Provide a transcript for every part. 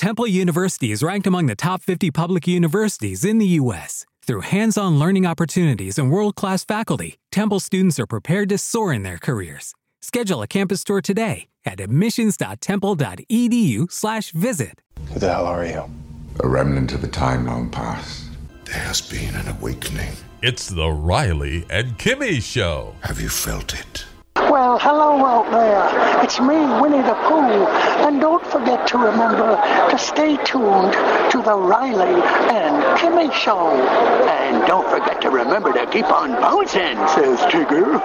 Temple University is ranked among the top 50 public universities in the U.S. Through hands on learning opportunities and world class faculty, Temple students are prepared to soar in their careers. Schedule a campus tour today at admissions.temple.edu/slash visit. Who the hell are you? A remnant of a time long past. There has been an awakening. It's the Riley and Kimmy Show. Have you felt it? Well, hello out there. It's me, Winnie the Pooh. And don't forget to remember to stay tuned to the Riley and Kimmy Show. And don't forget to remember to keep on bouncing, says Tigger.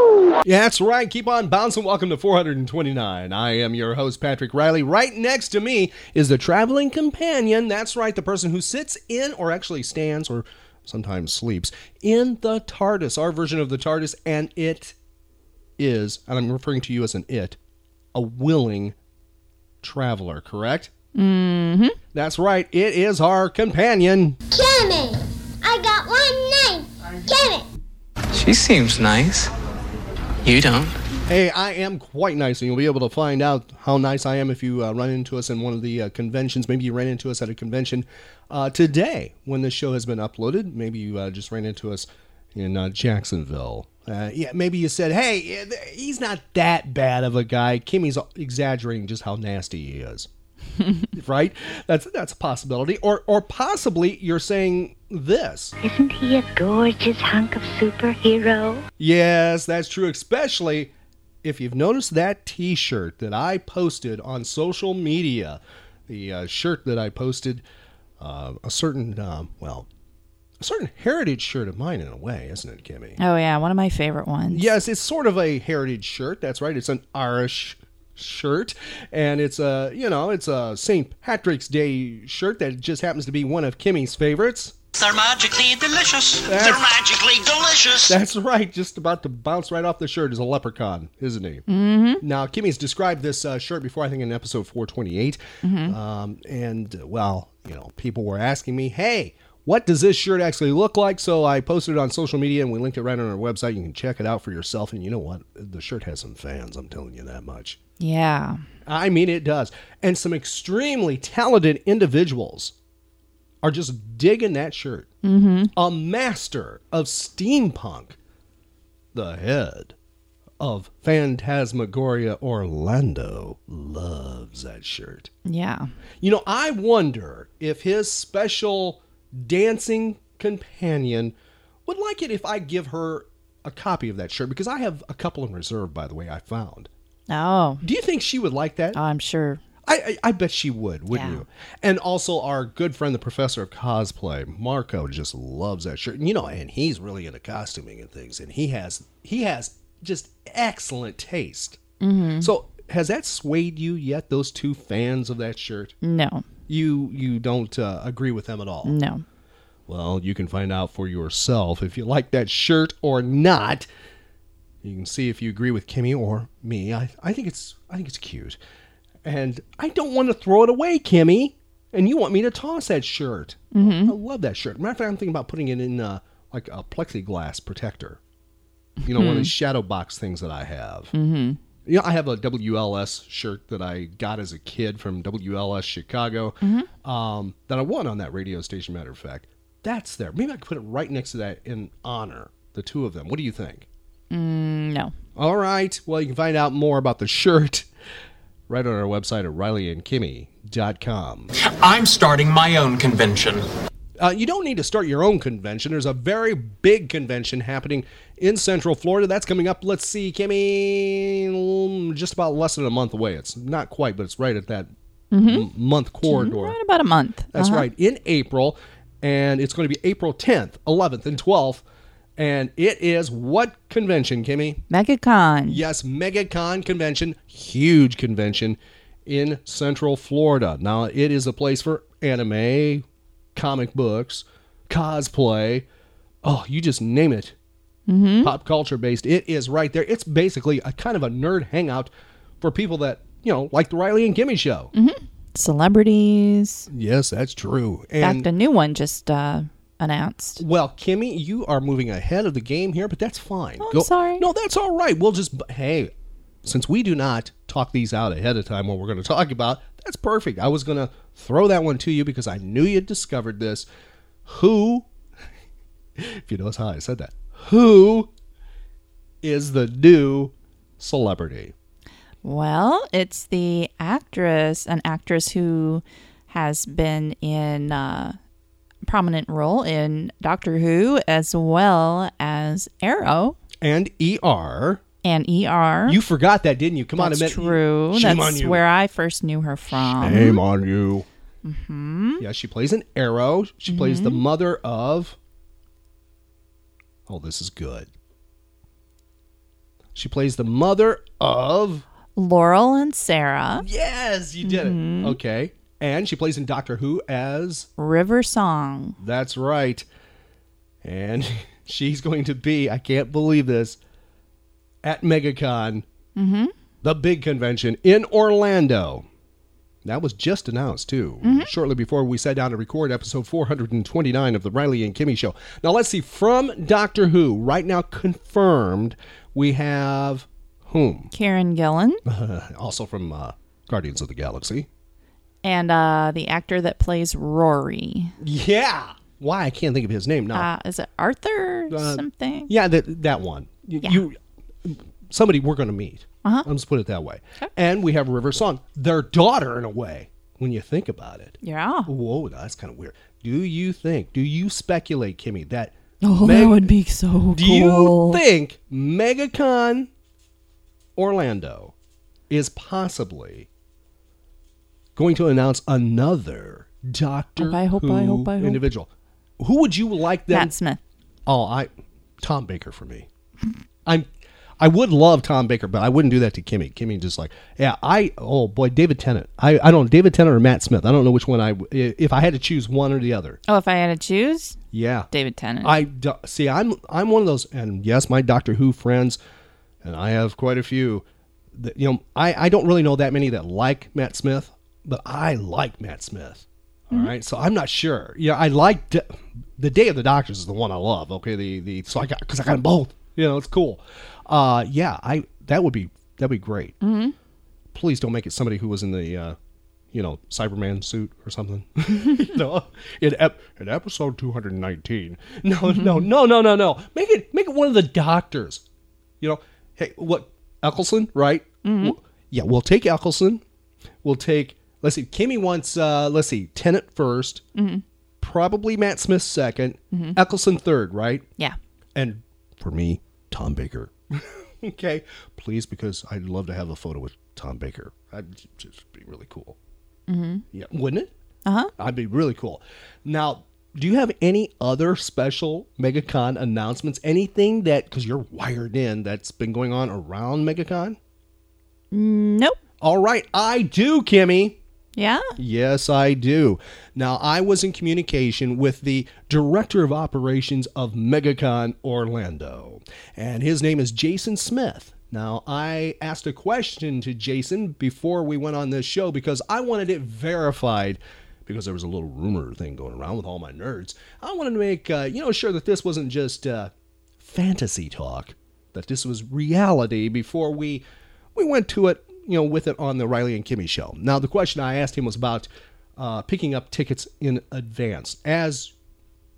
Yeah, that's right. Keep on bouncing. Welcome to 429. I am your host, Patrick Riley. Right next to me is the traveling companion. That's right, the person who sits in or actually stands or sometimes sleeps in the TARDIS, our version of the TARDIS, and it is, and I'm referring to you as an it, a willing traveler, correct? Mm-hmm. That's right. It is our companion. Kimmy, I got one name. Get it. She seems nice. You don't. Hey, I am quite nice, and you'll be able to find out how nice I am if you uh, run into us in one of the uh, conventions. Maybe you ran into us at a convention uh, today when this show has been uploaded. Maybe you uh, just ran into us in uh, Jacksonville. Uh, yeah, maybe you said, "Hey, he's not that bad of a guy." Kimmy's exaggerating just how nasty he is. right? That's that's a possibility. Or or possibly you're saying this. Isn't he a gorgeous hunk of superhero? Yes, that's true, especially if you've noticed that t-shirt that I posted on social media. The uh, shirt that I posted uh, a certain um, well, a certain heritage shirt of mine in a way, isn't it, Kimmy? Oh yeah, one of my favorite ones. Yes, it's sort of a heritage shirt. That's right. It's an Irish shirt, and it's a you know it's a St. Patrick's Day shirt that just happens to be one of Kimmy's favorites. They're magically delicious. That's- They're magically delicious. That's right. Just about to bounce right off the shirt is a leprechaun, isn't he? Mm-hmm. Now, Kimmy's described this uh, shirt before, I think, in episode 428. Um, and, uh, well, you know, people were asking me, hey, what does this shirt actually look like? So I posted it on social media and we linked it right on our website. You can check it out for yourself. And you know what? The shirt has some fans. I'm telling you that much. Yeah. I mean, it does. And some extremely talented individuals are just digging that shirt. Mm-hmm. A master of steampunk, the head of Phantasmagoria Orlando, loves that shirt. Yeah. You know, I wonder if his special dancing companion would like it if I give her a copy of that shirt because I have a couple in reserve, by the way, I found. Oh, Do you think she would like that? I'm sure. I, I, I bet she would, wouldn't Yeah. you? And also, our good friend, the professor of cosplay, Marco, just loves that shirt. And, you know, and he's really into costuming and things, and he has he has just excellent taste. Mm-hmm. So, has that swayed you yet? Those two fans of that shirt, No. You you don't uh, agree with them at all? No. Well, you can find out for yourself if you like that shirt or not. You can see if you agree with Kimmy or me. I, I think it's I think it's cute. And I don't want to throw it away, Kimmy. And you want me to toss that shirt. I love that shirt. Matter of fact, I'm thinking about putting it in uh, like a plexiglass protector. You know, one of these shadow box things that I have. Mm-hmm. You know, I have a WLS shirt that I got as a kid from WLS Chicago um, that I won on that radio station, matter of fact. That's there. Maybe I could put it right next to that in honor, the two of them. What do you think? No. All right. Well, you can find out more about the shirt right on our website at rileyandkimmy.com. I'm starting my own convention. Uh, you don't need to start your own convention. There's a very big convention happening in Central Florida. That's coming up. Let's see, Kimmy, mm, just about less than a month away. It's not quite, but it's right at that m- month corridor. Right about a month. That's Uh-huh. right, in April, and it's going to be April 10th, 11th, and 12th. And it is what convention, Kimmy? MegaCon. Yes, MegaCon convention, huge convention in Central Florida. Now, it is a place for anime, comic books, cosplay. Oh, you just name it. Pop culture based. It is right there. It's basically a kind of a nerd hangout for people that, you know, like the Riley and Kimmy show. Celebrities. Yes, that's true. In fact, a new one just uh, announced. Well, Kimmy, you are moving ahead of the game here, but that's fine. Oh, I'm sorry. No, that's all right. We'll just hey, since we do not talk these out ahead of time what we're going to talk about, That's perfect. I was going to throw that one to you because I knew you'd discovered this. Who, if you notice how I said that, who is the new celebrity? Well, it's the actress, an actress who has been in uh, prominent role in Doctor Who as well as Arrow And ER. And ER. You forgot that, didn't you? Come on, That's a minute. true. Shame That's on you. where I first knew her from. Shame on you. hmm Yeah, she plays an arrow. She plays the mother of. Oh, this is good. She plays the mother of. Laurel and Sarah. Yes, you did Mhm. it. Okay. And she plays in Doctor Who as. River Song. That's right. And she's going to be, I can't believe this, at MegaCon, Mm-hmm. the big convention in Orlando. That was just announced, too, shortly before we sat down to record episode 429 of the Riley and Kimmy Show. Now, let's see. From Doctor Who, right now confirmed, we have whom? Karen Gillan. also from uh, Guardians of the Galaxy. And uh, the actor that plays Rory. Yeah. Why? I can't think of his name now. Uh, is it Arthur Uh, something? Yeah, that that one. You, Yeah. you somebody we're going to meet. Uh-huh. Let's put it that way. And we have River Song, their daughter, in a way. When you think about it. Yeah. Whoa, that's kind of weird. Do you think? Do you speculate, Kimmy, that? Oh, Meg- that would be so Do you think MegaCon Orlando is possibly going to announce another Doctor I hope, I Who hope, I hope. individual? Who would you like them? Matt Smith. Oh, I Tom Baker for me. I'm I would love Tom Baker, but I wouldn't do that to Kimmy. Kimmy just like, yeah, I oh boy, David Tennant. I I don't know, David Tennant or Matt Smith. I don't know which one I if I had to choose one or the other. Oh, if I had to choose, Yeah. David Tennant. I see I'm I'm one of those and yes, my Doctor Who friends and I have quite a few that you know, I I don't really know that many that like Matt Smith, but I like Matt Smith. All mm-hmm. right, so I'm not sure. Yeah, I like the Day of the Doctors is the one I love. Okay, the the so I got because I got them both. You know, it's cool. Uh, yeah, I that would be that'd be great. Mhm. Please don't make it somebody who was in the, uh, you know, Cyberman suit or something. you know, in, ep- in episode 219. No, no, no, no, no, no. Make it make it one of the doctors. You know, hey, what Eccleston, right? W- Yeah, we'll take Eccleston. We'll take. Let's see. Kimmy wants. Uh, let's see. Tennant 1st Mhm. Probably Matt Smith 2nd Mhm. Eccleston third, right? Yeah. And for me, Tom Baker. okay, please, because I'd love to have a photo with Tom Baker. That'd just be really cool. Mm-hmm. Yeah, wouldn't it? Uh huh. I'd be really cool. Now, do you have any other special MegaCon announcements? Anything that because you're wired in that's been going on around MegaCon? Nope. All right, I do, Kimmy. Yeah. Yes, I do. Now, I was in communication with the director of operations of MegaCon Orlando, and his name is Jason Smith. Now, I asked a question to Jason before we went on this show because I wanted it verified because there was a little rumor thing going around with all my nerds. I wanted to make, uh, you know, sure that this wasn't just uh, fantasy talk, that this was reality before we we went to it, you know, with it on the Riley and Kimmy show. Now, the question I asked him was about uh, picking up tickets in advance. As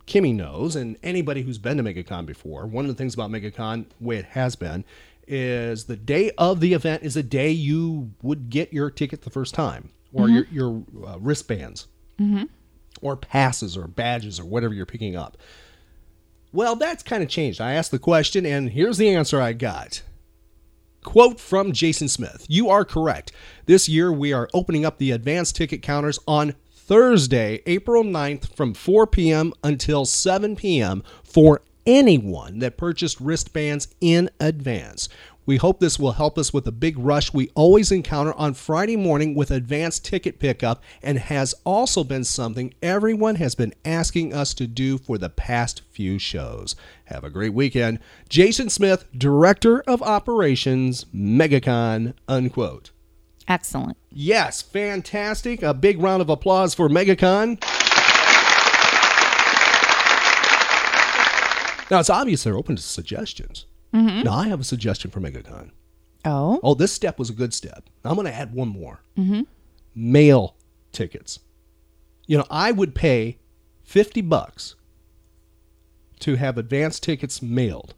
Kimmy knows, and anybody who's been to MegaCon before, one of the things about MegaCon, the way it has been, is the day of the event is the day you would get your ticket the first time, or Mhm. your, your uh, wristbands, Mm-hmm. or passes, or badges, or whatever you're picking up. Well, that's kind of changed. I asked the question, and here's the answer I got. Quote from Jason Smith You are correct. This year we are opening up the advanced ticket counters on Thursday, April 9th from 4 p.m. until 7 p.m. for anyone that purchased wristbands in advance. We hope this will help us with the big rush we always encounter on Friday morning with advanced ticket pickup and has also been something everyone has been asking us to do for the past few shows. Have a great weekend. Jason Smith, Director of Operations, MegaCon, unquote. Excellent. Yes, fantastic. A big round of applause for MegaCon. Now, it's obvious they're open to suggestions. Mhm. Now, I have a suggestion for MegaCon. Oh. Oh, this step was a good step. I'm going to add one more. Mm-hmm. mail tickets. You know, I would pay 50 bucks to have advance tickets mailed.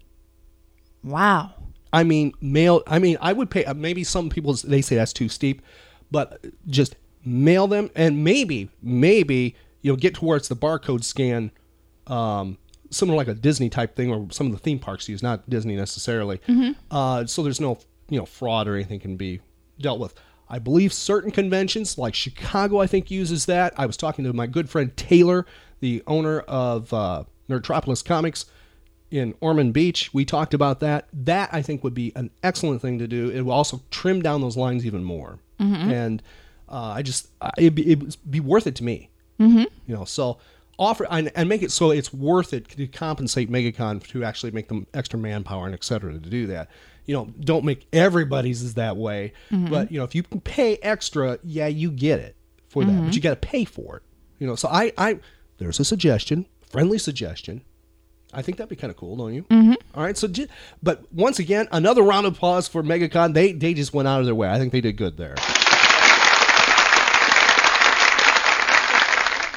Wow. I mean, mail. I mean, I would pay. uh, Maybe some people they say that's too steep, but just mail them, and maybe, maybe you'll get towards the barcode scan, um, similar like a Disney type thing, or some of the theme parks use, not Disney necessarily. Uh, so there's no, you know, fraud or anything can be dealt with. I believe certain conventions, like Chicago, I think uses that. I was talking to my good friend Taylor, the owner of uh, Nerdtropolis Comics in Ormond Beach. We talked about that. That I think would be an excellent thing to do. It will also trim down those lines even more. And uh, I just I- it'd be, it'd be worth it to me. Mm-hmm. You know, so offer and, and make it so it's worth it to compensate MegaCon to actually make them extra manpower and et cetera to do that. You know, don't make everybody's is that way. Mhm. But you know, if you can pay extra, yeah, you get it for that. Mhm. But you got to pay for it. You know, so I, I there's a suggestion, friendly suggestion. I think that'd be kind of cool, don't you? Mhm. All right. So, but once again, another round of applause for MegaCon. They they just went out of their way. I think they did good there.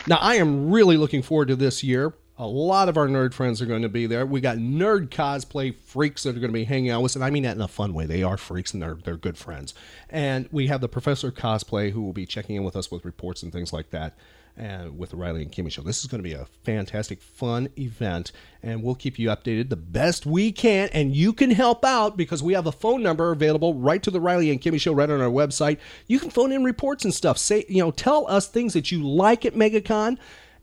Now, I am really looking forward to this year. A lot of our nerd friends are going to be there. We got nerd cosplay freaks that are going to be hanging out with us, and I mean that in a fun way. They are freaks and they're they're good friends. And we have the Professor Cosplay who will be checking in with us with reports and things like that, and with the Riley and Kimmy show. This is going to be a fantastic, fun event, and we'll keep you updated the best we can. And you can help out because we have a phone number available right to the Riley and Kimmy show right on our website. You can phone in reports and stuff. Say you know, tell us things that you like at MegaCon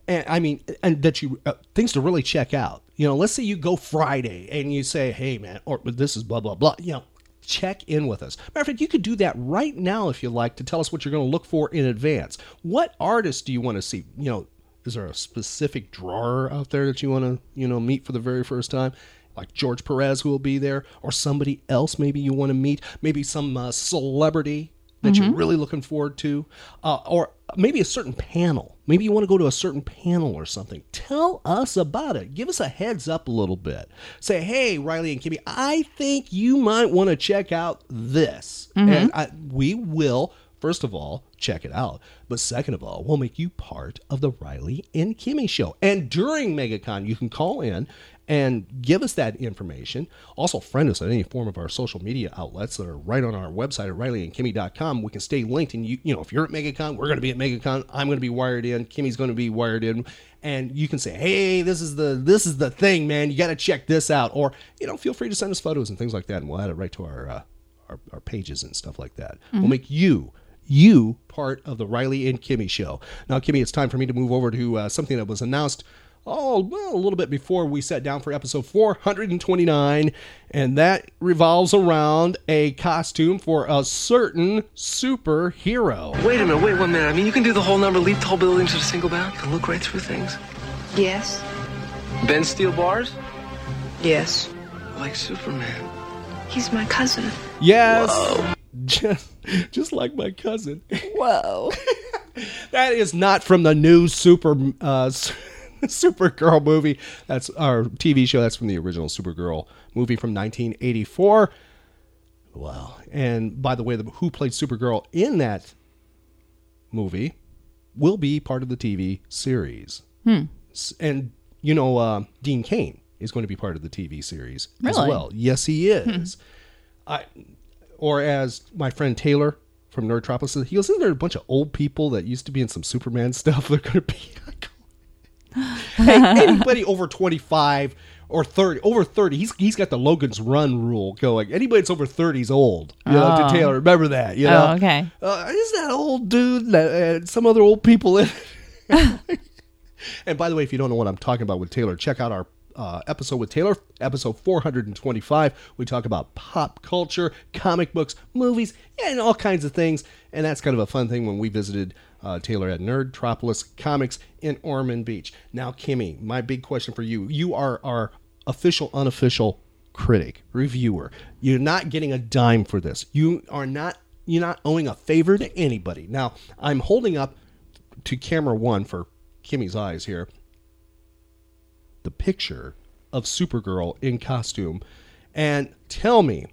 and I mean, and that you uh, things to really check out. You know, let's say you go Friday and you say, "Hey, man," or this is blah blah blah. You know, check in with us. Matter of fact, you could do that right now if you like to tell us what you're going to look for in advance. What artists do you want to see? You know, is there a specific drawer out there that you want to you know meet for the very first time? Like George Perez, who will be there, or somebody else maybe you want to meet, maybe some uh, celebrity that you're Mhm. really looking forward to, uh, or maybe a certain panel. Maybe you want to go to a certain panel or something. Tell us about it. Give us a heads up a little bit. Say, hey, Riley and Kimmy, I think you might want to check out this. Mhm. And I, we will, first of all, check it out. But second of all, we'll make you part of the Riley and Kimmy show. And during MegaCon, you can call in and give us that information. Also, friend us on any form of our social media outlets that are right on our website at rileyandkimmy.com. We can stay linked. And, you, you know, if you're at MegaCon, we're going to be at MegaCon. I'm going to be wired in. Kimmy's going to be wired in. And you can say, hey, this is the this is the thing, man. You got to check this out. Or, you know, feel free to send us photos and things like that. And we'll add it right to our, uh, our, our pages and stuff like that. We'll Mhm. make you you part of the Riley and Kimmy show. Now, Kimmy, it's time for me to move over to uh, something that was announced oh well a little bit before we sat down for episode 429 and that revolves around a costume for a certain superhero Wait a minute, wait one minute. I mean, you can do the whole number, leap tall buildings at a single bound. You can look right through things. Yes. Bend steel bars? Yes. Like Superman. He's my cousin. yes just, just like my cousin Whoa. that is not from the new super uh supergirl movie. That's our tv show. That's from the original supergirl movie from 1984 Well, and by the way the, who played supergirl in that movie will be part of the tv series. Hmm. And you know uh, Dean Cain is going to be part of the tv series as well. Yes he is. I, or as my friend Taylor from Nerdtropolis he goes, Isn't there a bunch of old people that used to be in some Superman stuff? They're going to be. hey, anybody over 25 or 30, over 30, he's, he's got the Logan's Run rule going. Anybody that's over 30 is old. You know, to Oh. Taylor, remember that. You Oh, okay. Uh, is that old dude that, and some other old people in And by the way, if you don't know what I'm talking about with Taylor, check out our uh, episode with Taylor, episode 425. We talk about pop culture, comic books, movies, and all kinds of things. And that's kind of a fun thing when we visited uh, Taylor at Nerdtropolis Comics in Ormond Beach. Now, Kimmy, my big question for you you are our official, unofficial critic, reviewer. You're not getting a dime for this. You are not. You're not owing a favor to anybody. Now, I'm holding up to camera one for Kimmy's eyes here the picture of Supergirl in costume and tell me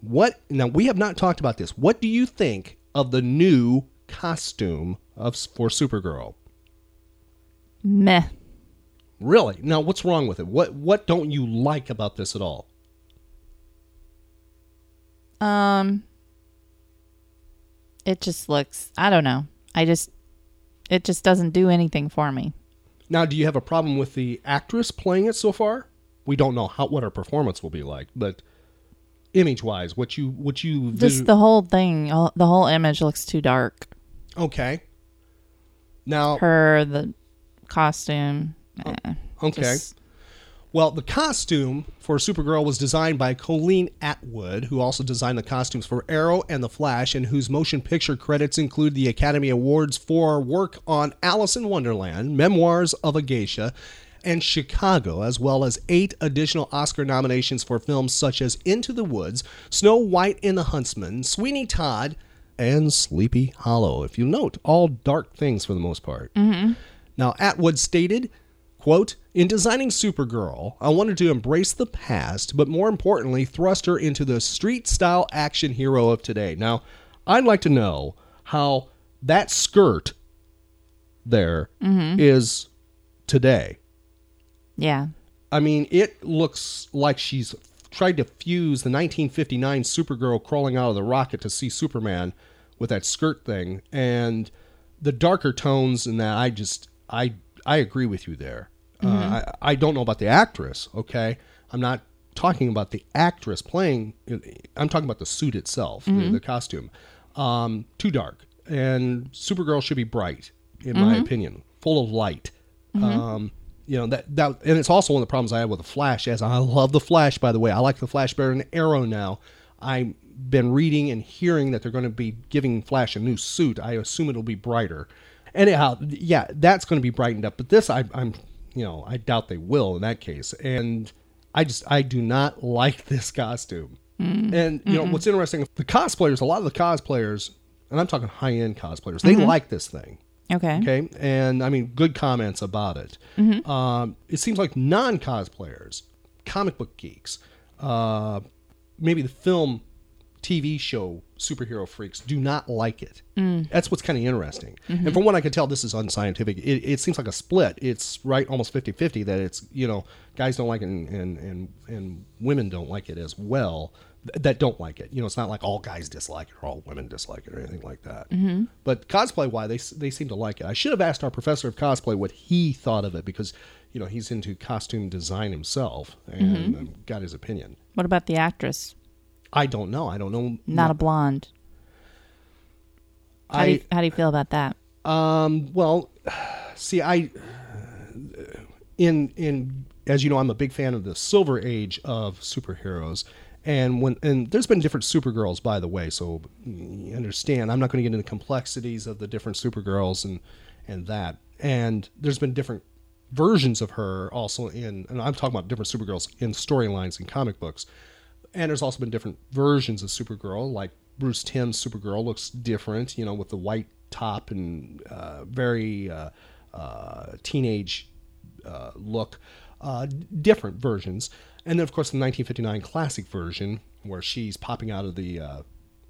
what now we have not talked about this. What do you think of the new costume of for Supergirl. Meh. Really? Now, what's wrong with it? What What don't you like about this at all? Um, it just looks. I don't know. I just. It just doesn't do anything for me. Now, do you have a problem with the actress playing it so far? We don't know how what her performance will be like, but image wise, what you what you Just visu- the whole thing. all- The whole image looks too dark. Okay. Now, Her, the costume. eh, okay. just- Well, the costume for Supergirl was designed by Colleen Atwood, who also designed the costumes for Arrow and The Flash, and whose motion picture credits include the Academy Awards for work on Alice in Wonderland, Memoirs of a Geisha, and Chicago, as well as eight additional Oscar nominations for films such as Into the Woods, Snow White and the Huntsman, Sweeney Todd, and Sleepy Hollow. If you note, all dark things for the most part. Mm-hmm. Now, Atwood stated, quote, In designing Supergirl, I wanted to embrace the past, but more importantly, thrust her into the street style action hero of today. Now, I'd like to know how that skirt there mm-hmm. is today. Yeah. I mean, it looks like she's tried to fuse the 1959 Supergirl crawling out of the rocket to see Superman with that skirt thing, and the darker tones and that. I just, I, I agree with you there. Uh, I, I don't know about the actress. Okay, I'm not talking about the actress playing. I'm talking about the suit itself, the, the costume. Um, too dark, and Supergirl should be bright, in my opinion, full of light. Um, you know that that, and it's also one of the problems I have with the Flash. As I love the Flash, by the way, I like the Flash better than Arrow now. I've been reading and hearing that they're going to be giving Flash a new suit. I assume it'll be brighter. Anyhow, yeah, that's going to be brightened up. But this, I, I'm, you know, I doubt they will in that case. And I just, I do not like this costume. And you know what's interesting? The cosplayers, a lot of the cosplayers, and I'm talking high end cosplayers, they like this thing. Okay. Okay, and I mean, good comments about it. Um, it seems like non cosplayers, comic book geeks, uh, maybe the film, TV show superhero freaks do not like it. Mm. That's what's kind of interesting. Mm-hmm. And from what I can tell, this is unscientific. It, it seems like a split. It's right almost 50 50 that it's, you know, guys don't like it and, and, and, and women don't like it as well th- that don't like it. You know, it's not like all guys dislike it or all women dislike it or anything like that. Mm-hmm. But cosplay, why they they seem to like it. I should have asked our professor of cosplay what he thought of it because you know he's into costume design himself and mm-hmm. um, got his opinion. What about the actress? I don't know. I don't know. Not a blonde. How, do you, how do you feel about that? um well, see, I in in as you know, I'm a big fan of the Silver Age of superheroes. And when and there's been different Supergirls, by the way, so you understand. I'm not going to get into the complexities of the different Supergirls and and that. And there's been different versions of her also in, and I'm talking about different Supergirls in storylines and comic books. And there's also been different versions of Supergirl, like Bruce Timm's Supergirl looks different, you know, with the white top and uh, very uh, uh, teenage uh, look, uh, different versions. And then, of course, the 1959 classic version, where she's popping out of the uh,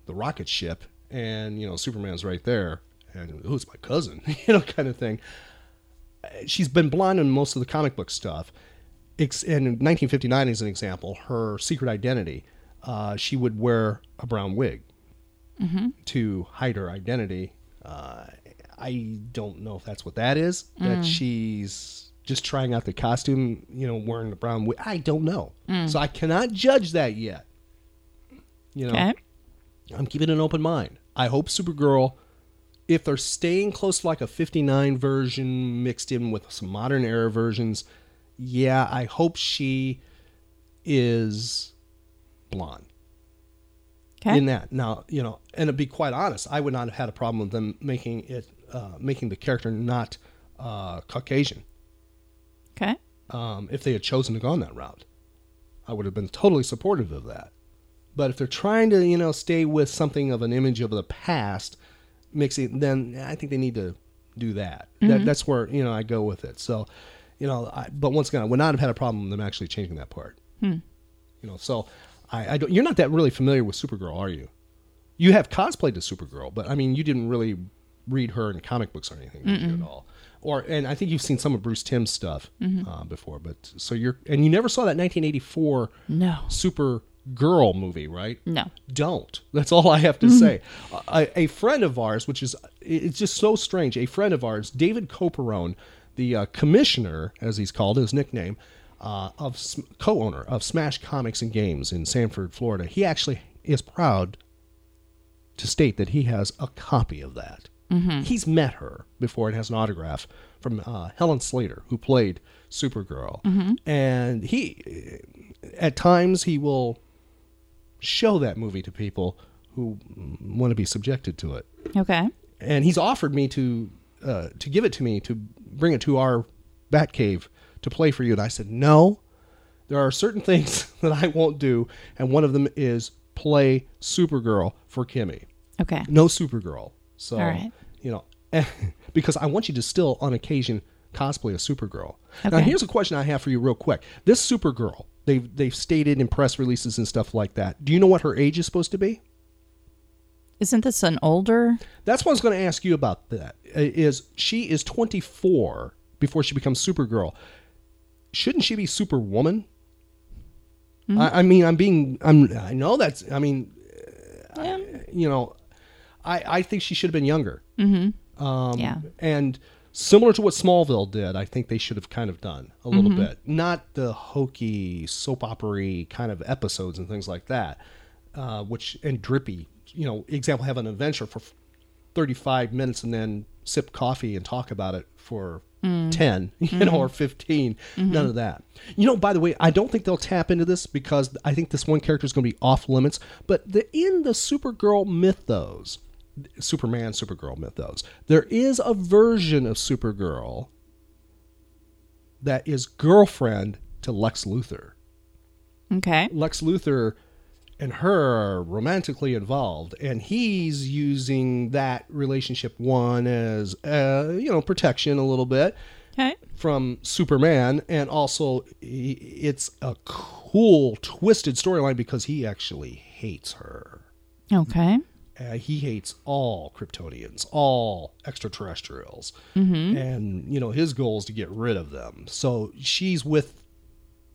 the rocket ship, and you know Superman's right there, and who's my cousin, you know, kind of thing. She's been blonde in most of the comic book stuff. Ex- in 1959, as an example, her secret identity, uh, she would wear a brown wig to hide her identity. Uh, I don't know if that's what that is. That she's just trying out the costume, you know, wearing the brown wig. I don't know. So I cannot judge that yet. You know, Okay. I'm keeping an open mind. I hope Supergirl, if they're staying close to like a 59 version mixed in with some modern era versions, yeah, I hope she is blonde Okay. in that. Now, you know, and to be quite honest, I would not have had a problem with them making it, uh, making the character not uh, Caucasian okay. um, if they had chosen to go on that route. I would have been totally supportive of that. But if they're trying to, you know, stay with something of an image of the past, mixing, then I think they need to do that. that that's where you know I go with it. So, you know, I, but once again, I would not have had a problem with them actually changing that part. You know, so I, I don't. You're not that really familiar with Supergirl, are you? You have cosplayed to Supergirl, but I mean, you didn't really read her in comic books or anything at all. Or and I think you've seen some of Bruce Timm's stuff Mhm. uh, before, but so you're and you never saw that 1984 No. Super Girl movie, right? No. Don't. That's all I have to say. A, a friend of ours, which is it's just so strange. A friend of ours, David Corporon, the uh, commissioner, as he's called, his nickname, uh, of co-owner of Smash Comics and Games in Sanford, Florida. He actually is proud to state that he has a copy of that. Mhm. He's met her before and has an autograph from uh, Helen Slater, who played Supergirl. Mhm. And he, at times, he will show that movie to people who want to be subjected to it. Okay. And he's offered me to uh, to give it to me to bring it to our Batcave to play for you. And I said no. There are certain things that I won't do, and one of them is play Supergirl for Kimmy. Okay. No Supergirl. So All right. you know, because I want you to still on occasion cosplay a Supergirl. Now here's a question I have for you real quick. This Supergirl, they've they've stated in press releases and stuff like that. Do you know what her age is supposed to be? Isn't this an older? That's what I was going to ask you about. That is she is 24 before she becomes Supergirl. Shouldn't she be Superwoman? I, I mean, I'm being. I'm. I know that's. I mean, uh, you know, I I think she should have been younger. Mm-hmm. Um, Yeah. And similar to what Smallville did, I think they should have kind of done a little Mhm. bit. Not the hokey soap opera kind of episodes and things like that, uh, which and drippy. You know, example, have an adventure for 35 minutes and then sip coffee and talk about it for Mm. 10, you know, Mhm. or 15. None Mhm. of that. You know, by the way, I don't think they'll tap into this because I think this one character is going to be off limits. But the, in the Supergirl mythos, Superman, Supergirl mythos, there is a version of Supergirl that is girlfriend to Lex Luthor. Okay. Lex Luthor and her are romantically involved, and he's using that relationship one as uh, you know protection a little bit Okay. from Superman, and also it's a cool twisted storyline because he actually hates her. Okay. Uh, he hates all Kryptonians, all extraterrestrials, Mhm. and you know his goal is to get rid of them. So she's with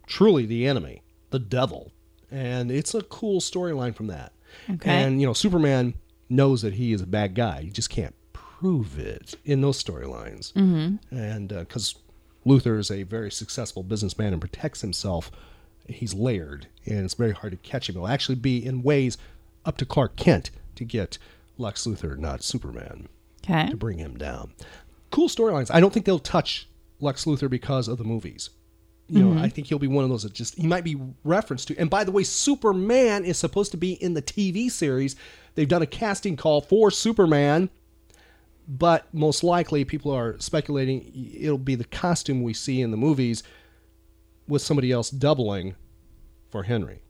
truly the enemy, the devil, and it's a cool storyline from that. Okay. And you know Superman knows that he is a bad guy. He just can't prove it in those storylines. Mhm. And because Luthor is a very successful businessman and protects himself, he's layered, and it's very hard to catch him. It'll actually be in ways up to Clark Kent to get Lex Luthor, not Superman, Okay. to bring him down. Cool storylines. I don't think they'll touch Lex Luthor because of the movies. You know, Mhm. I think he'll be one of those that just he might be referenced to. And by the way, Superman is supposed to be in the TV series. They've done a casting call for Superman, but most likely people are speculating it'll be the costume we see in the movies with somebody else doubling for Henry.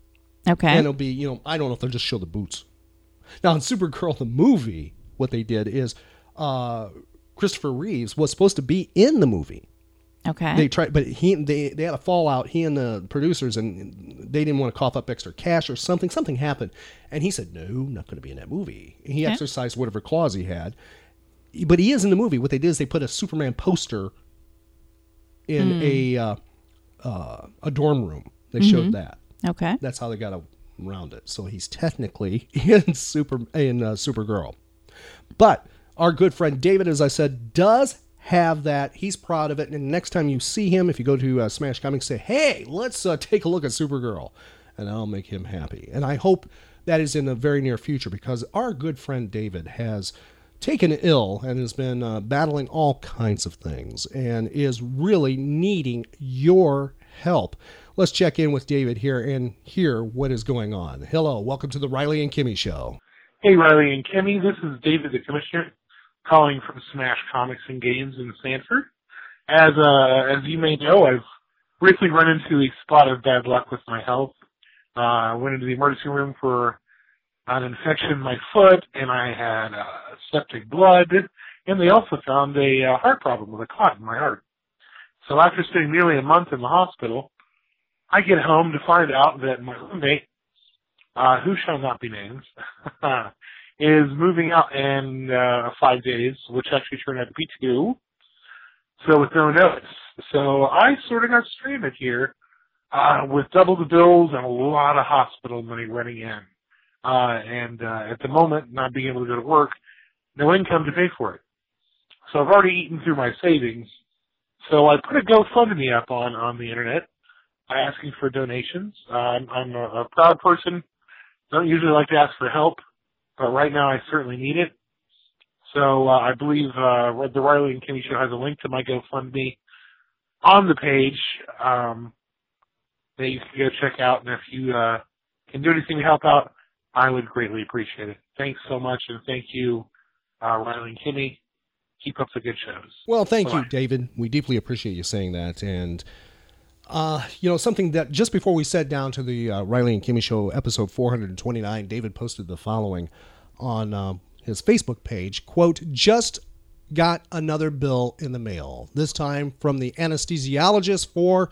Okay. And it'll be, you know, I don't know if they'll just show the boots. Now in Supergirl the movie, what they did is uh Christopher Reeves was supposed to be in the movie. Okay. They tried, but he they they had a fallout. He and the producers, and they didn't want to cough up extra cash or something. Something happened, and he said, "No, not going to be in that movie." He Okay. exercised whatever clause he had, but he is in the movie. What they did is they put a Superman poster in Hmm. a uh, uh, a dorm room. They Mhm. showed that. Okay. That's how they got around it. So he's technically in Super in uh, Supergirl. But our good friend David, as I said, does have that. He's proud of it. And next time you see him, if you go to uh, Smash Comics, say, "Hey, let's uh, take a look at Supergirl," and I'll make him happy. And I hope that is in the very near future because our good friend David has taken ill and has been uh, battling all kinds of things and is really needing your help. Let's check in with David here and hear what is going on. Hello, welcome to the Riley and Kimmy Show. Hey, Riley and Kimmy. This is David, the Commissioner, calling from Smash Comics and Games in Sanford. As uh, as you may know, I've recently run into a spot of bad luck with my health. Uh, I went into the emergency room for an infection in my foot, and I had uh, septic blood, and they also found a uh, heart problem with a clot in my heart. So after spending nearly a month in the hospital, I get home to find out that my roommate, uh, who shall not be named, is moving out in uh, five days, which actually turned out to be two. So with no notice. So I sort of got stranded here uh, with double the bills and a lot of hospital money running in. Uh, and uh, at the moment, not being able to go to work, no income to pay for it. So I've already eaten through my savings. So I put a GoFundMe up on on the internet, asking for donations. Uh, I'm, I'm a, a proud person. Don't usually like to ask for help, but right now I certainly need it. So uh, I believe uh, the Riley and Kimmy Show has a link to my GoFundMe on the page um, that you can go check out. And if you uh, can do anything to help out, I would greatly appreciate it. Thanks so much, and thank you, uh, Riley and Kimmy. Keep up the good shows. Well, thank Bye-bye. you, David. We deeply appreciate you saying that. And, uh, you know, something that just before we sat down to the uh, Riley and Kimmy Show episode 429, David posted the following on uh, his Facebook page quote, just got another bill in the mail, this time from the anesthesiologist for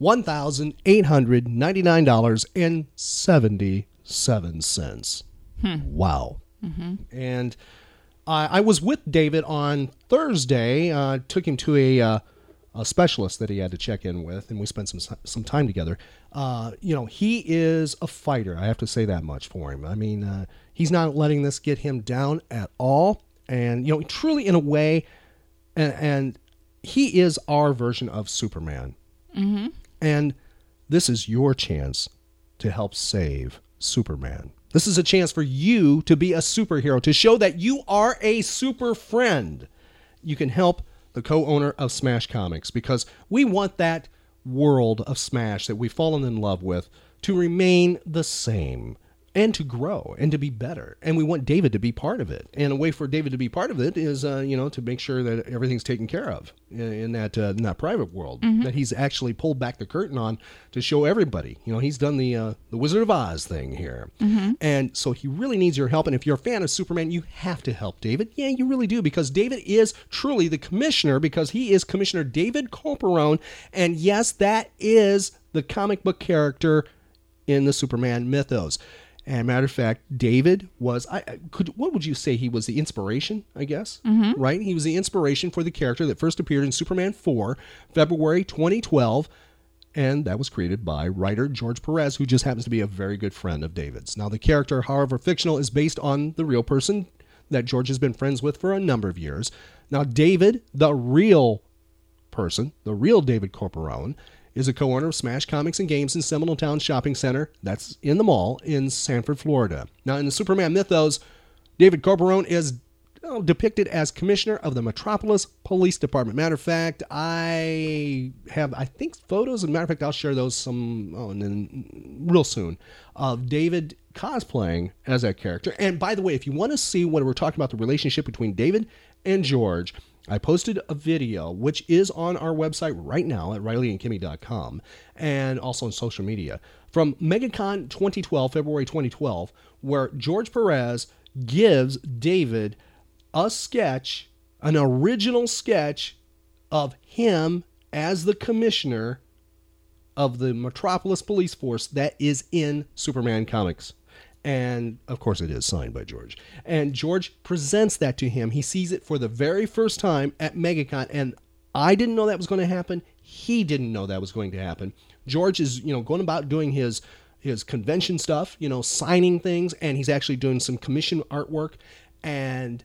$1,899.77. Hmm. Wow. Mm-hmm. And I I was with David on Thursday. Uh, took him to a, uh, a specialist that he had to check in with, and we spent some some time together. Uh, you know, he is a fighter. I have to say that much for him. I mean, uh, he's not letting this get him down at all. And you know, truly, in a way, and, and he is our version of Superman. Mm-hmm. And this is your chance to help save Superman. This is a chance for you to be a superhero, to show that you are a super friend. You can help the co owner of Smash Comics because we want that world of Smash that we've fallen in love with to remain the same and to grow and to be better. And we want David to be part of it. And a way for David to be part of it is, uh, you know, to make sure that everything's taken care of in, in that uh, in that private world Mhm. that he's actually pulled back the curtain on to show everybody. You know, he's done the uh, the Wizard of Oz thing here, Mhm. and so he really needs your help. And if you're a fan of Superman, you have to help David. Yeah, you really do because David is truly the commissioner because he is Commissioner David Corporon, and yes, that is the comic book character in the Superman mythos. And matter of fact, David was I could what would you say he was the inspiration, I guess? Mhm. Right? He was the inspiration for the character that first appeared in Superman 4, February 2012, and that was created by writer George Perez, who just happens to be a very good friend of David's. Now, the character, however fictional, is based on the real person that George has been friends with for a number of years. Now, David, the real person, the real David Corporon, is a co-owner of Smash Comics and Games in Seminole Town Shopping Center. That's in the mall in Sanford, Florida. Now, in the Superman mythos, David Corporon is oh, depicted as commissioner of the Metropolis Police Department. Matter of fact, I have, I think, photos. As matter of fact, I'll share those some oh, and then real soon of David cosplaying as that character. And by the way, if you want to see when we're talking about the relationship between David and George, I posted a video which is on our website right now at rileyandkimmy.com and also on social media from MegaCon 2012, February 2012, where George Perez gives David a sketch, an original sketch of him as the commissioner of the Metropolis Police Force that is in Superman comics. And of course, it is signed by George. And George presents that to him. He sees it for the very first time at MegaCon. And I didn't know that was going to happen. He didn't know that was going to happen. George is, you know, going about doing his his convention stuff, you know, signing things, and he's actually doing some commission artwork. And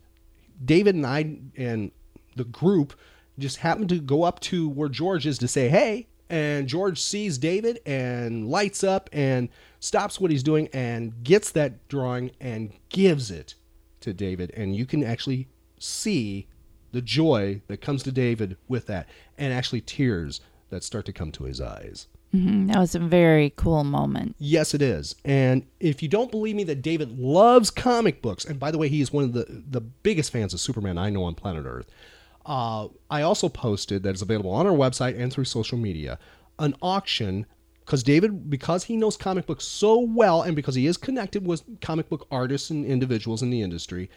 David and I and the group just happened to go up to where George is to say, hey. And George sees David and lights up and stops what he's doing and gets that drawing and gives it to David. And you can actually see the joy that comes to David with that and actually tears that start to come to his eyes. hmm That was a very cool moment. Yes, it is. And if you don't believe me that David loves comic books, and by the way, he is one of the, the biggest fans of Superman I know on planet Earth, uh, I also posted that is available on our website and through social media an auction because David, because he knows comic books so well and because he is connected with comic book artists and individuals in the industry,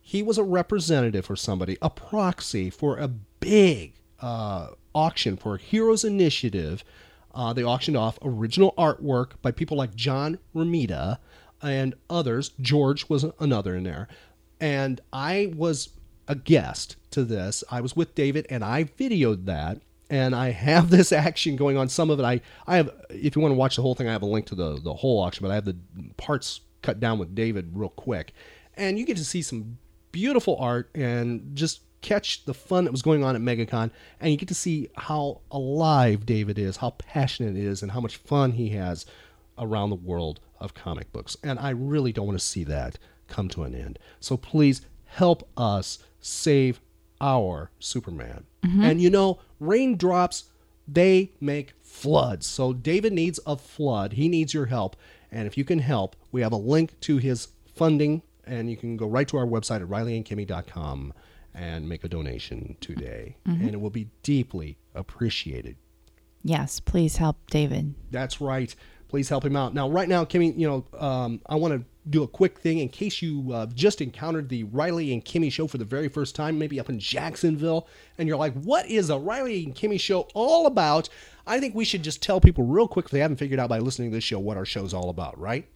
he was a representative for somebody, a proxy for a big uh, auction for Heroes Initiative. Uh, they auctioned off original artwork by people like John Romita and others. George was another in there. And I was a guest to this. I was with David and I videoed that. And I have this action going on. Some of it I, I have if you want to watch the whole thing, I have a link to the, the whole auction, but I have the parts cut down with David real quick. And you get to see some beautiful art and just catch the fun that was going on at MegaCon, and you get to see how alive David is, how passionate it is, and how much fun he has around the world of comic books. And I really don't want to see that come to an end. So please help us save our Superman. Mhm. And you know, raindrops, they make floods. So David needs a flood. He needs your help. And if you can help, we have a link to his funding, and you can go right to our website at rileyandkimmy.com and make a donation today. Mhm. And it will be deeply appreciated. Yes, please help David. That's right. Please help him out. Now, right now, Kimmy, you know, um, I want to do a quick thing in case you uh, just encountered the Riley and Kimmy show for the very first time, maybe up in Jacksonville, and you're like, what is a Riley and Kimmy show all about? I think we should just tell people real quick if they haven't figured out by listening to this show what our show's all about, right?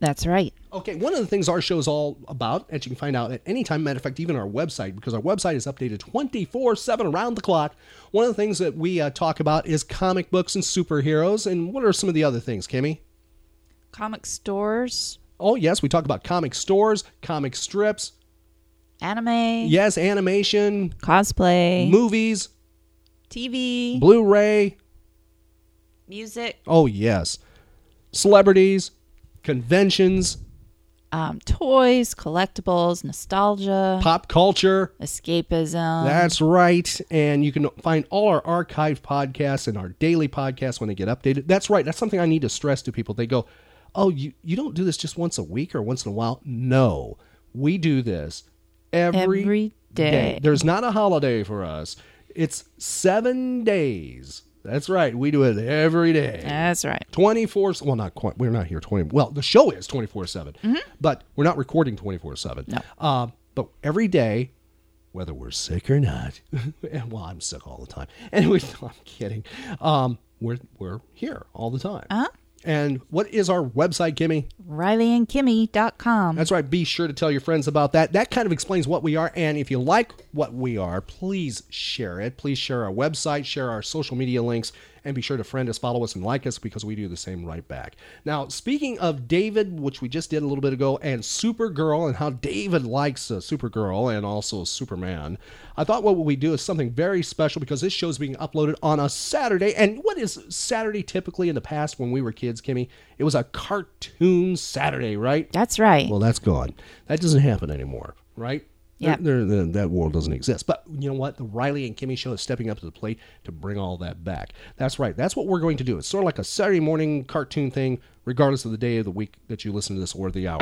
That's right. Okay, one of the things our show is all about, as you can find out at any time, matter of fact, even our website, because our website is updated 24 7 around the clock. One of the things that we uh, talk about is comic books and superheroes. And what are some of the other things, Kimmy? Comic stores, Oh, yes, we talk about comic stores, comic strips, anime, yes, animation, cosplay, movies, TV, Blu ray. music, Oh, yes, celebrities, conventions, um, toys, collectibles, nostalgia, pop culture. escapism. That's right. And you can find all our archived podcasts and our daily podcasts when they get updated. That's right. That's something I need to stress to people. They go, Oh, you, you don't do this just once a week or once in a while? No, we do this every, Every day. There's not a holiday for us, it's seven days. That's right. We do it every day. That's right. 24 well not quite we're not here 20 well the show is 24 7 but we're not recording 24 7 No. uh, but every day whether we're sick or not well i'm sick all the time anyway no, i'm kidding um, we're we're here all the time Uh-huh. And what is our website kimmy RileyandKimmy.com. that's right. Be sure to tell your friends about that. That kind of explains what we are. And if you like what we are, please share it. Please share our website, share our social media links, and be sure to friend us, follow us, and like us because we do the same right back. Now, speaking of David, which we just did a little bit ago, and Supergirl, and how David likes uh, Supergirl and also Superman, I thought what we do is something very special because this show is being uploaded on a Saturday. And what is Saturday typically in the past when we were kids, Kimmy? It was a cartoon Saturday, right? That's right. Well, that's gone. That doesn't happen anymore, right? Yep. There, there- that world doesn't exist. But you know what? The Riley and Kimmy show is stepping up to the plate to bring all that back. That's right. That's what we're going to do. It's sort of like a Saturday morning cartoon thing, regardless of the day of the week that you listen to this or the hour.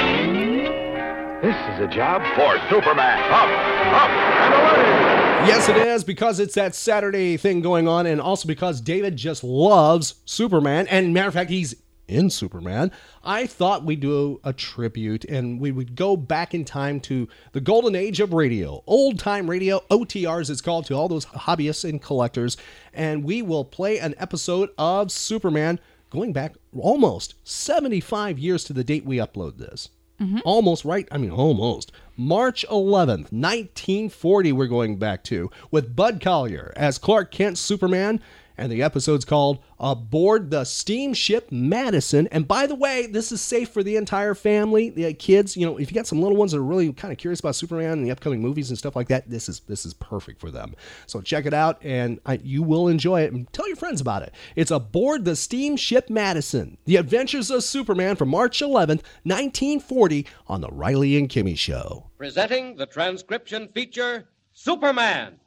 This is a job for Superman. Up, up, and away! Yes, it is because it's that Saturday thing going on, and also because David just loves Superman. And matter of fact, he's in Superman. I thought we'd do a tribute and we would go back in time to the golden age of radio, old time radio, OTRs, it's called to all those hobbyists and collectors. And we will play an episode of Superman going back almost 75 years to the date we upload this. Mm-hmm. Almost right. I mean, almost. March 11th, 1940, we're going back to, with Bud Collyer as Clark Kent Superman. And the episode's called Aboard the Steamship Madison. And by the way, this is safe for the entire family. The kids, you know, if you got some little ones that are really kind of curious about Superman and the upcoming movies and stuff like that, this is this is perfect for them. So check it out, and I, you will enjoy it. And tell your friends about it. It's Aboard the Steamship Madison: The Adventures of Superman from March 11th, 1940, on the Riley and Kimmy Show. Presenting the transcription feature Superman.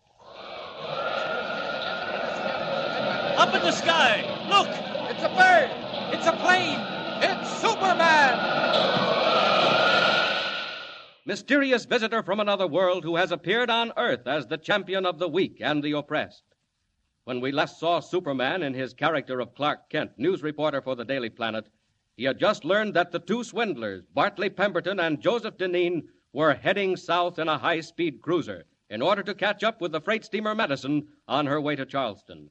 Up in the sky! Look! It's a bird! It's a plane! It's Superman! Mysterious visitor from another world who has appeared on Earth as the champion of the weak and the oppressed. When we last saw Superman in his character of Clark Kent, news reporter for the Daily Planet, he had just learned that the two swindlers, Bartley Pemberton and Joseph Deneen, were heading south in a high speed cruiser in order to catch up with the freight steamer Madison on her way to Charleston.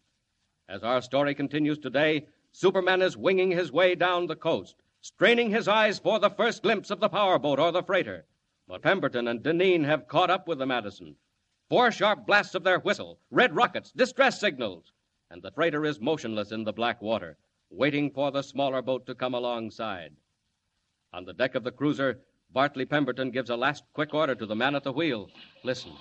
As our story continues today, Superman is winging his way down the coast, straining his eyes for the first glimpse of the powerboat or the freighter. But Pemberton and Deneen have caught up with the Madison. Four sharp blasts of their whistle, red rockets, distress signals, and the freighter is motionless in the black water, waiting for the smaller boat to come alongside. On the deck of the cruiser, Bartley Pemberton gives a last quick order to the man at the wheel. Listen.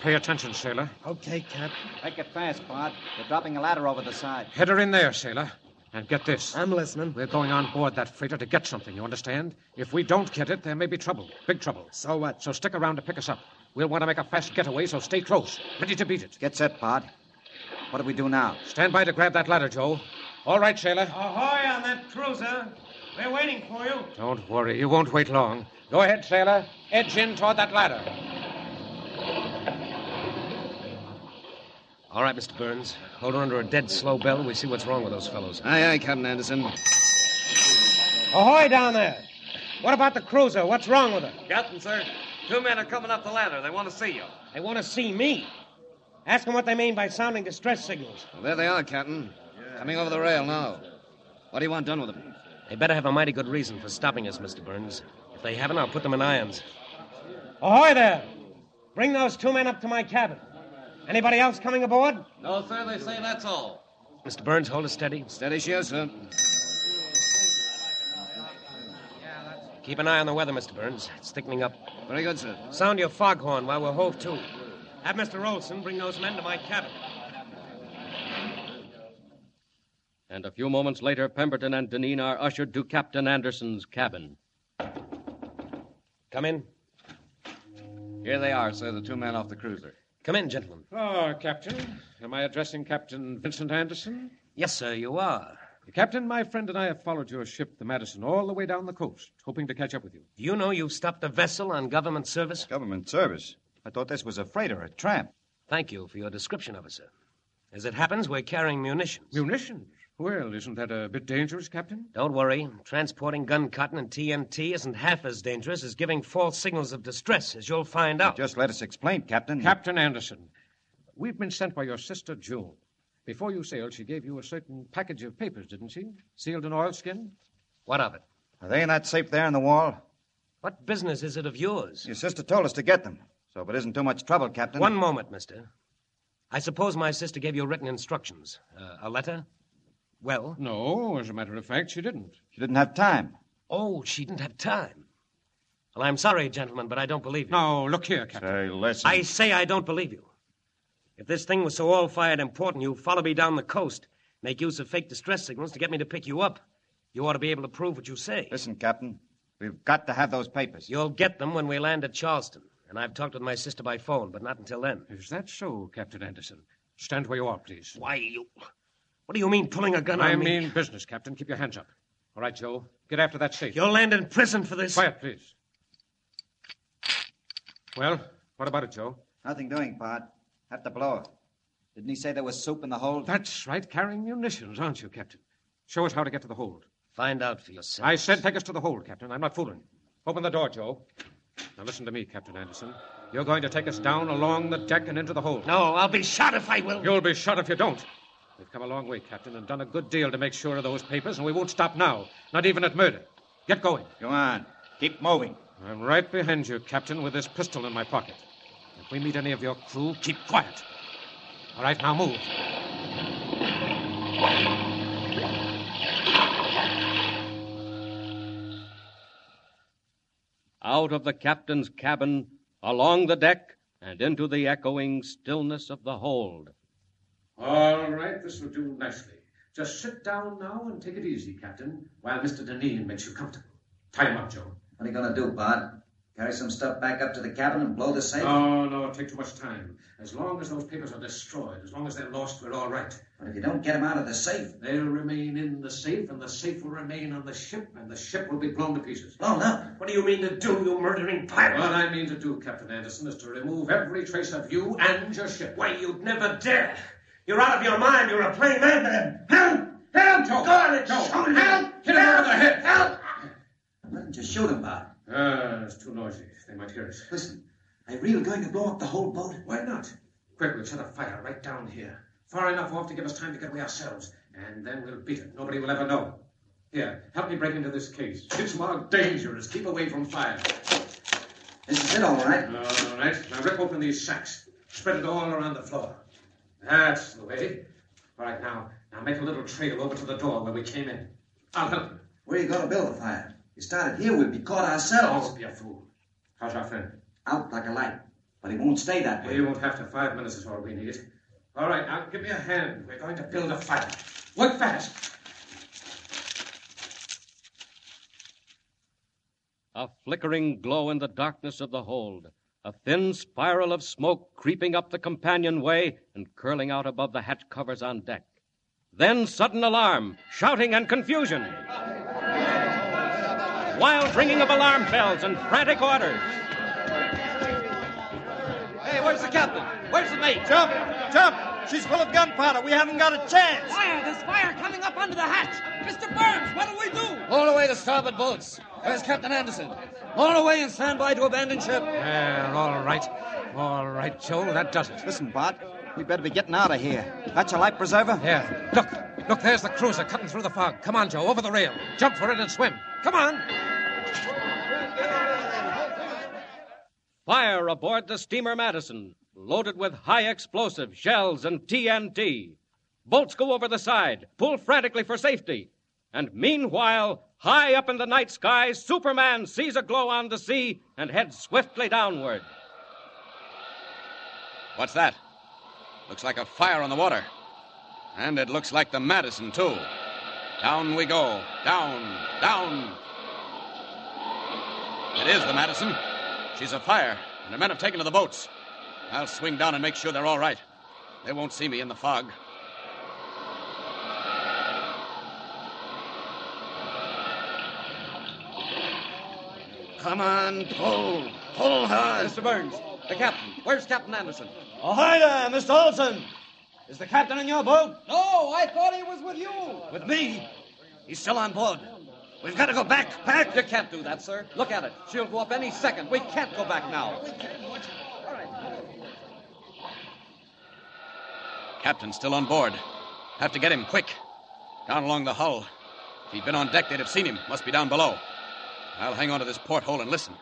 Pay attention, sailor. Okay, Cap. Make it fast, Bart. They're dropping a ladder over the side. Head her in there, sailor. And get this. I'm listening. We're going on board that freighter to get something, you understand? If we don't get it, there may be trouble. Big trouble. So what? So stick around to pick us up. We'll want to make a fast getaway, so stay close. Ready to beat it. Get set, Bart. What do we do now? Stand by to grab that ladder, Joe. All right, sailor. Ahoy on that cruiser. We're waiting for you. Don't worry. You won't wait long. Go ahead, sailor. Edge in toward that ladder. All right, Mr. Burns. Hold her under a dead slow bell and we see what's wrong with those fellows. Aye, aye, Captain Anderson. Ahoy down there. What about the cruiser? What's wrong with her? Captain, sir, two men are coming up the ladder. They want to see you. They want to see me. Ask them what they mean by sounding distress signals. Well, there they are, Captain. Coming over the rail now. What do you want done with them? They better have a mighty good reason for stopping us, Mr. Burns. If they haven't, I'll put them in irons. Ahoy there. Bring those two men up to my cabin. Anybody else coming aboard? No, sir, they say that's all. Mr. Burns, hold it steady. Steady, she is, sir. Keep an eye on the weather, Mr. Burns. It's thickening up. Very good, sir. Sound your foghorn while we're hove to. Have Mr. Olson bring those men to my cabin. And a few moments later, Pemberton and Deneen are ushered to Captain Anderson's cabin. Come in. Here they are, sir, the two men off the cruiser. Come in, gentlemen. Oh, Captain. Am I addressing Captain Vincent Anderson? Yes, sir, you are. Captain, my friend and I have followed your ship, the Madison, all the way down the coast, hoping to catch up with you. Do you know you've stopped a vessel on government service? Government service? I thought this was a freighter, a tramp. Thank you for your description of it, sir. As it happens, we're carrying munitions. Munitions? Well, isn't that a bit dangerous, Captain? Don't worry. Transporting gun cotton and TNT isn't half as dangerous as giving false signals of distress, as you'll find out. Just let us explain, Captain. Captain Anderson, we've been sent by your sister, June. Before you sailed, she gave you a certain package of papers, didn't she? Sealed in oilskin? What of it? Are they in that safe there in the wall? What business is it of yours? Your sister told us to get them. So if it isn't too much trouble, Captain. One moment, mister. I suppose my sister gave you written instructions. Uh, a letter? Well? No, as a matter of fact, she didn't. She didn't have time. Oh, she didn't have time. Well, I'm sorry, gentlemen, but I don't believe you. No, look here, Captain. Say, listen. I say I don't believe you. If this thing was so all fired important, you'd follow me down the coast, make use of fake distress signals to get me to pick you up. You ought to be able to prove what you say. Listen, Captain. We've got to have those papers. You'll get them when we land at Charleston. And I've talked with my sister by phone, but not until then. Is that so, Captain Anderson? Stand where you are, please. Why, you. What do you mean pulling a gun I on me? I mean business, Captain. Keep your hands up. All right, Joe. Get after that safe. You'll land in prison for this. Quiet, please. Well, what about it, Joe? Nothing doing, Bart. Have to blow it. Didn't he say there was soup in the hold? That's right. Carrying munitions, aren't you, Captain? Show us how to get to the hold. Find out for yourself. I said take us to the hold, Captain. I'm not fooling. Open the door, Joe. Now listen to me, Captain Anderson. You're going to take us down along the deck and into the hold. No, I'll be shot if I will. You'll be shot if you don't. We've come a long way, Captain, and done a good deal to make sure of those papers, and we won't stop now. Not even at murder. Get going. Go on. Keep moving. I'm right behind you, Captain, with this pistol in my pocket. If we meet any of your crew, keep quiet. All right, now move. Out of the captain's cabin, along the deck, and into the echoing stillness of the hold. All right, this will do nicely. Just sit down now and take it easy, Captain, while Mr. Deneen makes you comfortable. Tie him up, Joe. What are you going to do, Bart? Carry some stuff back up to the cabin and blow the safe? No, no, it'll take too much time. As long as those papers are destroyed, as long as they're lost, we're all right. But if you don't get them out of the safe, They'll remain in the safe, and the safe will remain on the ship, and the ship will be blown to pieces. blown up. What do you mean to do, you murdering pirate? What I mean to do, Captain Anderson, is to remove every trace of you and your ship. Why, you'd never dare. You're out of your mind. You're a plain madman. Help! Help, Joe! Go on and Joe, shoot him. help! Hit him over the head! Help! Why didn't shoot him, Bart? Ah, it's too noisy. They might hear us. Listen, are you really going to blow up the whole boat? Why not? Quick, we'll set a fire right down here. Far enough off to give us time to get away ourselves. And then we'll beat it. Nobody will ever know. Here, help me break into this case. It's marked dangerous. Keep away from fire. This is it, all right. All right. Now rip open these sacks. Spread it all around the floor. That's the way. All right, now, now make a little trail over to the door where we came in. I'll help you. Where you gonna build the fire? You started here, we'd be caught ourselves. Don't be a fool. How's our friend? Out like a light. But he won't stay that way. You won't have to. Five minutes is all we need. All right, now give me a hand. We're going to build a fire. Work fast. A flickering glow in the darkness of the hold, a thin spiral of smoke creeping up the companionway and curling out above the hatch covers on deck. Then sudden alarm, shouting, and confusion. Wild ringing of alarm bells and frantic orders. Hey, where's the captain? Where's the mate? Jump! Jump! She's full of gunpowder. We haven't got a chance. Fire! There's fire coming up under the hatch! Mr. Burns, what do we do? Haul away the starboard boats. Where's Captain Anderson? Haul away and stand by to abandon ship. Yeah, all right. All right, Joe, that does it. Listen, Bart, we better be getting out of here. Got your life preserver? Yeah. Look, look, there's the cruiser cutting through the fog. Come on, Joe, over the rail. Jump for it and swim. Come on. Fire aboard the steamer Madison, loaded with high explosive shells and TNT. Bolts go over the side, pull frantically for safety. And meanwhile, high up in the night sky, Superman sees a glow on the sea and heads swiftly downward. What's that? Looks like a fire on the water. And it looks like the Madison, too. Down we go. Down, down. It is the Madison. She's afire, and her men have taken to the boats. I'll swing down and make sure they're all right. They won't see me in the fog. Come on, pull. Pull hard. Mr. Burns, the captain. Where's Captain Anderson? Oh, hi there, Mr. Olson. Is the captain in your boat? No, I thought he was with you. With me? He's still on board. We've got to go back, back. You can't do that, sir. Look at it. She'll go up any second. We can't go back now. Captain's still on board. Have to get him quick. Down along the hull. If he'd been on deck, they'd have seen him. Must be down below. I'll hang on to this porthole and listen.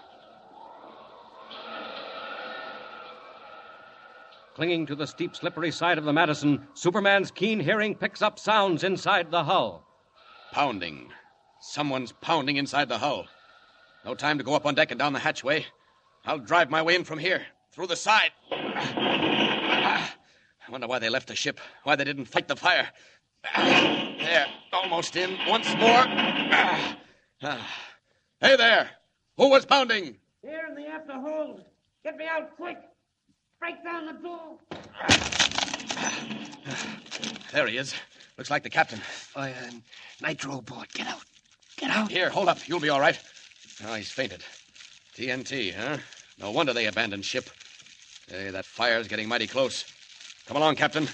Clinging to the steep, slippery side of the Madison, Superman's keen hearing picks up sounds inside the hull. Pounding. Someone's pounding inside the hull. No time to go up on deck and down the hatchway. I'll drive my way in from here, through the side. I wonder why they left the ship, why they didn't fight the fire. There, almost in. Once more. Ah. Hey there! Who was pounding? Here in the after hold. Get me out quick. Break down the door. There he is. Looks like the captain. Fire and nitro aboard. Get out. Get out. Here, hold up. You'll be all right. Oh, he's fainted. TNT, huh? No wonder they abandoned ship. Hey, that fire's getting mighty close. Come along, Captain.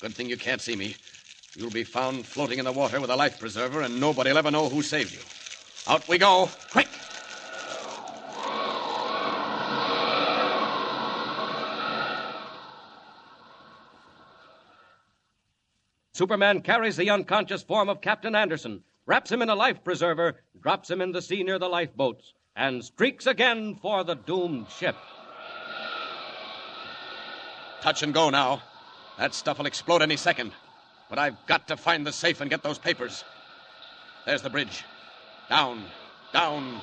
Good thing you can't see me. You'll be found floating in the water with a life preserver, and nobody'll ever know who saved you. Out we go. Quick! Superman carries the unconscious form of Captain Anderson, wraps him in a life preserver, drops him in the sea near the lifeboats, and streaks again for the doomed ship. Touch and go now. That stuff will explode any second. But I've got to find the safe and get those papers. There's the bridge. Down, down.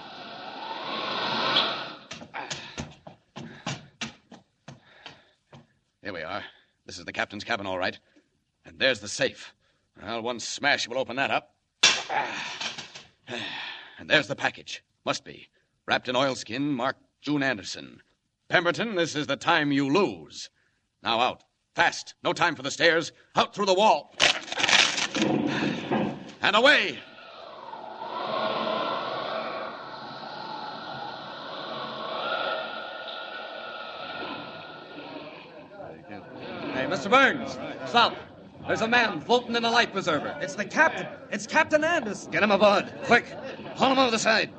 Here we are. This is the captain's cabin, all right. And there's the safe. Well, one smash will open that up. And there's the package. Must be. Wrapped in oilskin, marked June Anderson. Pemberton, this is the time you lose. Now out. Fast. No time for the stairs. Out through the wall. And away. Hey, Mr. Burns, stop. There's a man floating in a life preserver. It's the captain. It's Captain Anderson. Get him aboard. Quick. Haul him over the side.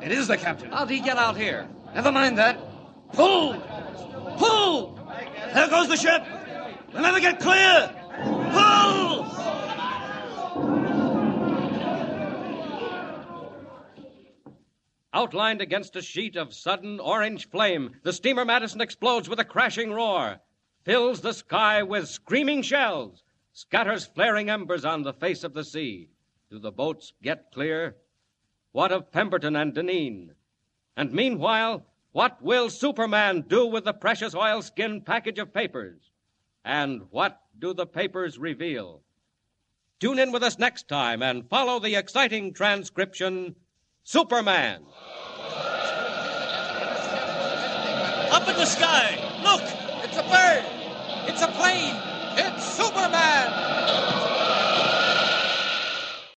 It is the captain. How'd he get out here? Never mind that. Pull! Pull! There goes the ship. We'll never get clear. Pull! Outlined against a sheet of sudden orange flame, the steamer Madison explodes with a crashing roar, fills the sky with screaming shells, scatters flaring embers on the face of the sea. Do the boats get clear? What of Pemberton and Deneen? And meanwhile, what will Superman do with the precious oilskin package of papers? And what do the papers reveal? Tune in with us next time and follow the exciting transcription Superman. Up in the sky! Look! It's a bird! It's a plane! It's Superman!